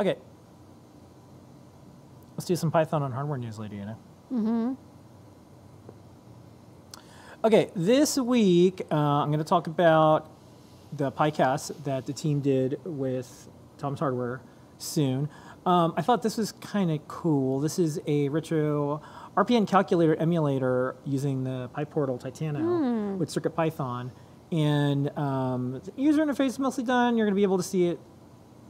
Okay. Let's do some Python on hardware news, Lady Ada. Mm-hmm. Okay, this week uh, I'm going to talk about the PyCast that the team did with Tom's Hardware soon. Um, I thought this was kind of cool. This is a retro RPN calculator emulator using the PyPortal Titano with CircuitPython. And um, the user interface is mostly done. You're going to be able to see it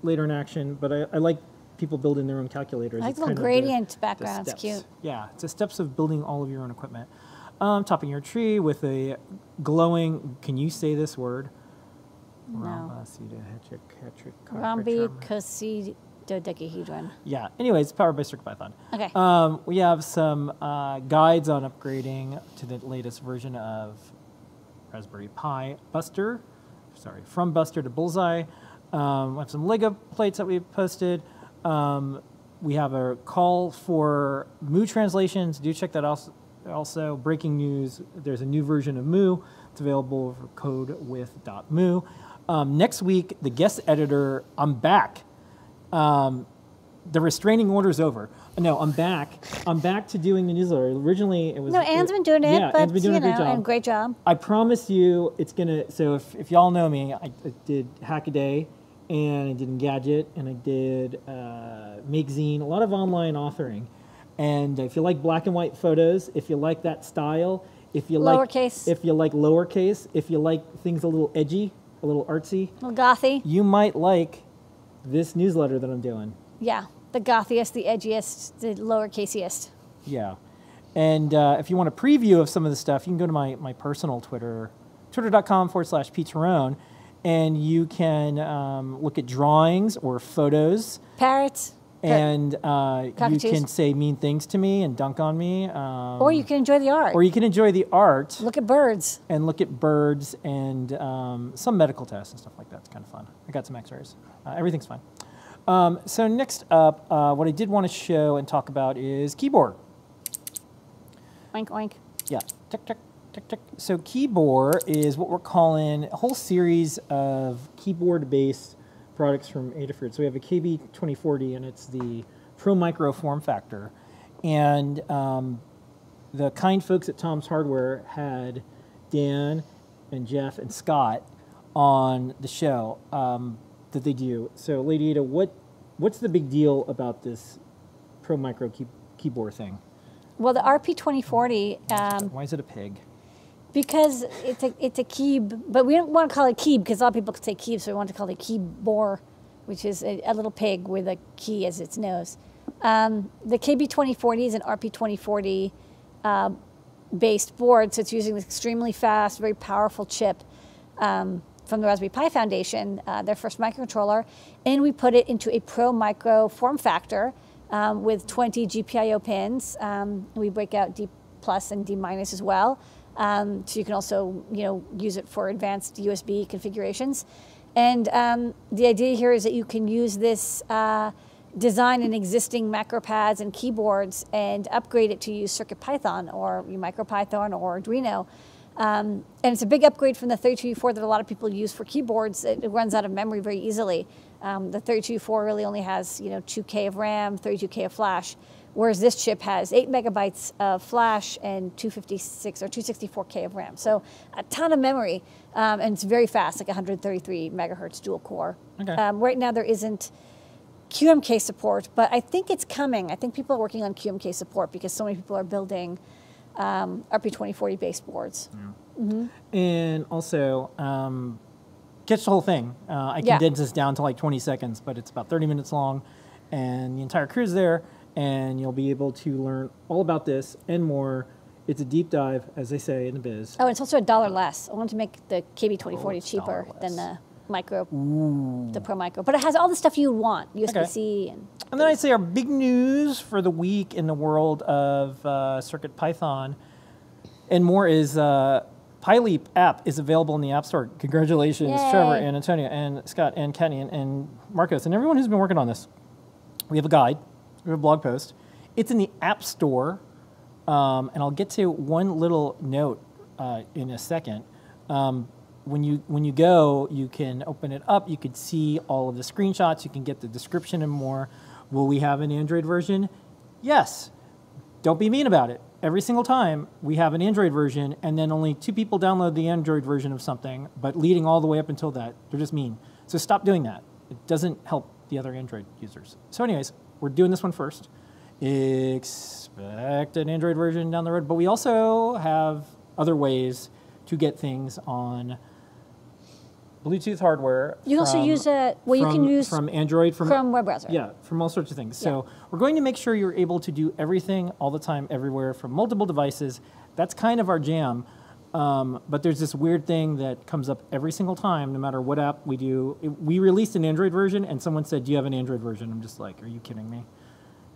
later in action, but I, I like people building their own calculators. I like It's the little kind of gradient the background. It's steps. cute. Yeah, it's the steps of building all of your own equipment. Um, topping your tree with a glowing, can you say this word? No. Rhombi cosydodecahedron. Yeah, anyways, powered by CircuitPython. Okay. Um, we have some uh, guides on upgrading to the latest version of Raspberry Pi Buster. Sorry, from Buster to Bullseye. Um, we have some Lego plates that we've posted. Um, we have a call for Mu translations. Do check that out. Also, breaking news: there's a new version of Mu. It's available for code with .mu. Um, next week, the guest editor. I'm back. Um, the restraining order's over. No, I'm back. I'm back to doing the newsletter. Originally, it was No, Anne's been doing it, Yeah, but Anne's been doing you a great know, job. and great job. I promise you, it's gonna. So if, if y'all know me, I, I did Hackaday, and I did Engadget, and I did uh, Make Zine, a lot of online authoring. And if you like black and white photos, if you like that style, if you like Lowercase. if you like lowercase, if you like things a little edgy, a little artsy, a Little gothy. you might like this newsletter that I'm doing. Yeah. The gothiest, the edgiest, the lowercaseiest. Yeah. And uh, if you want a preview of some of the stuff, you can go to my, my personal Twitter, twitter.com forward slash Pete Tyrone, and you can um, look at drawings or photos, Parrots. And uh, you can say mean things to me and dunk on me. Um, or you can enjoy the art. or you can enjoy the art Look at birds. and look at birds and um, some medical tests and stuff like that. It's kind of fun. I got some x-rays. Uh, everything's fine. Um, so next up, uh, what I did want to show and talk about is Kee Boar. Oink, oink. Yeah, tick, tick. So Kee Boar is what we're calling a whole series of keyboard-based products from Adafruit. So we have a KB2040, and it's the Pro Micro form factor. And um, the kind folks at Tom's Hardware had Dan and Jeff and Scott on the show um, that they do. So, Lady Ada, what what's the big deal about this Pro Micro key, keyboard thing? Well, the RP2040, um, Why is it a pig? Because it's a it's a keyb, but we don't want to call it keeb because a lot of people could say keeb, so we want to call it Kee Boar, which is a, a little pig with a key as its nose. Um, the KB2040 is an RP2040 uh, based board, so it's using this extremely fast, very powerful chip um, from the Raspberry Pi Foundation, uh, their first microcontroller, and we put it into a Pro Micro form factor um, with 20 GPIO pins. Um, we break out D plus and D minus as well, um, so you can also you know use it for advanced USB configurations. And um, the idea here is that you can use this. Uh, design in existing macro pads and keyboards and upgrade it to use CircuitPython or MicroPython or Arduino. Um, and it's a big upgrade from the 32U4 that a lot of people use for keyboards. It, it runs out of memory very easily. Um, the 32U4 really only has you know 2K of RAM, 32K of flash, whereas this chip has 8 megabytes of flash and 256 or 264K of RAM. So a ton of memory, um, and it's very fast, like 133 megahertz dual core. Okay. Um, right now there isn't QMK support, but I think it's coming. I think people are working on QMK support because so many people are building um, RP2040 based boards. And also, um, catch the whole thing. Uh, I Yeah. condensed this down to like 20 seconds, but it's about 30 minutes long, and the entire crew's there, and you'll be able to learn all about this and more. It's a deep dive, as they say in the biz. Oh, it's also a dollar less. I wanted to make the KB2040 Oh, cheaper than the micro, the Pro Micro, but it has all the stuff you want: USB-C and And then I'd say our big news for the week in the world of uh, CircuitPython and more is uh, PyLeap app is available in the App Store. Congratulations, Yay. Trevor and Antonia and Scott and Kenny and, and Marcos and everyone who's been working on this. We have a guide, we have a blog post. It's in the App Store, um, and I'll get to one little note uh, in a second. Um, when you when you go, you can open it up. You could see all of the screenshots. You can get the description and more. Will we have an Android version? Yes. Don't be mean about it. Every single time we have an Android version, and then only two people download the Android version of something, but leading all the way up until that, they're just mean. So stop doing that. It doesn't help the other Android users. So, anyways, we're doing this one first. Expect an Android version down the road, but we also have other ways to get things on Bluetooth hardware. You can also use a well. You can use from Android from Chrome web browser. yeah, from all sorts of things. So we're going to make sure you're able to do everything all the time, everywhere, from multiple devices. That's kind of our jam. Um, but there's this weird thing that comes up every single time, no matter what app we do. We released an Android version, and someone said, "Do you have an Android version?" I'm just like, "Are you kidding me?"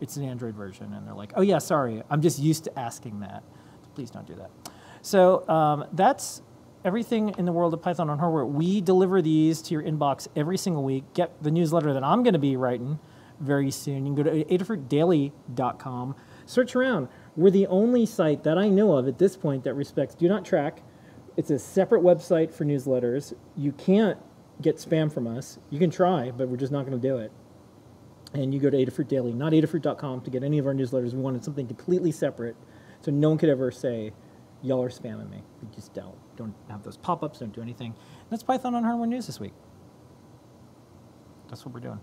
It's an Android version, and they're like, "Oh yeah, sorry. I'm just used to asking that. Please don't do that." So um, that's everything in the world of Python on hardware. We deliver these to your inbox every single week. Get the newsletter that I'm going to be writing very soon. You can go to adafruitdaily.com. Search around. We're the only site that I know of at this point that respects do not track. It's a separate website for newsletters. You can't get spam from us. You can try, but we're just not going to do it. And you go to Adafruit Daily, not adafruit.com, to get any of our newsletters. We wanted something completely separate so no one could ever say, y'all are spamming me. We just don't. Don't have those pop ups, don't do anything. And that's Python on Hardware News this week. That's what we're doing.